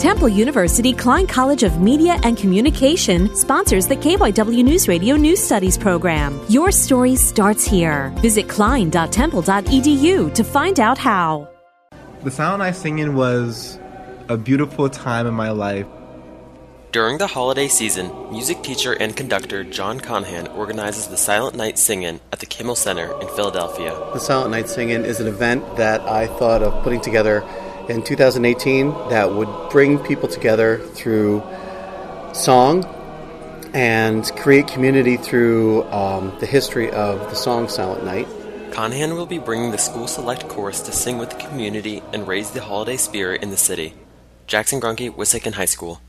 Temple University Klein College of Media and Communication sponsors the KYW News Radio News Studies program. Your story starts here. Visit klein.temple.edu to find out how. The Silent Night singing was a beautiful time in my life. During the holiday season, music teacher and conductor John Conhan organizes the Silent Night Singin' at the Kimmel Center in Philadelphia. The Silent Night Singin' is an event that I thought of putting together in 2018 that would bring people together through song and create community through um, the history of the song Silent Night. Conhan will be bringing the school select chorus to sing with the community and raise the holiday spirit in the city. Jackson Grunke, Wissahickon High School.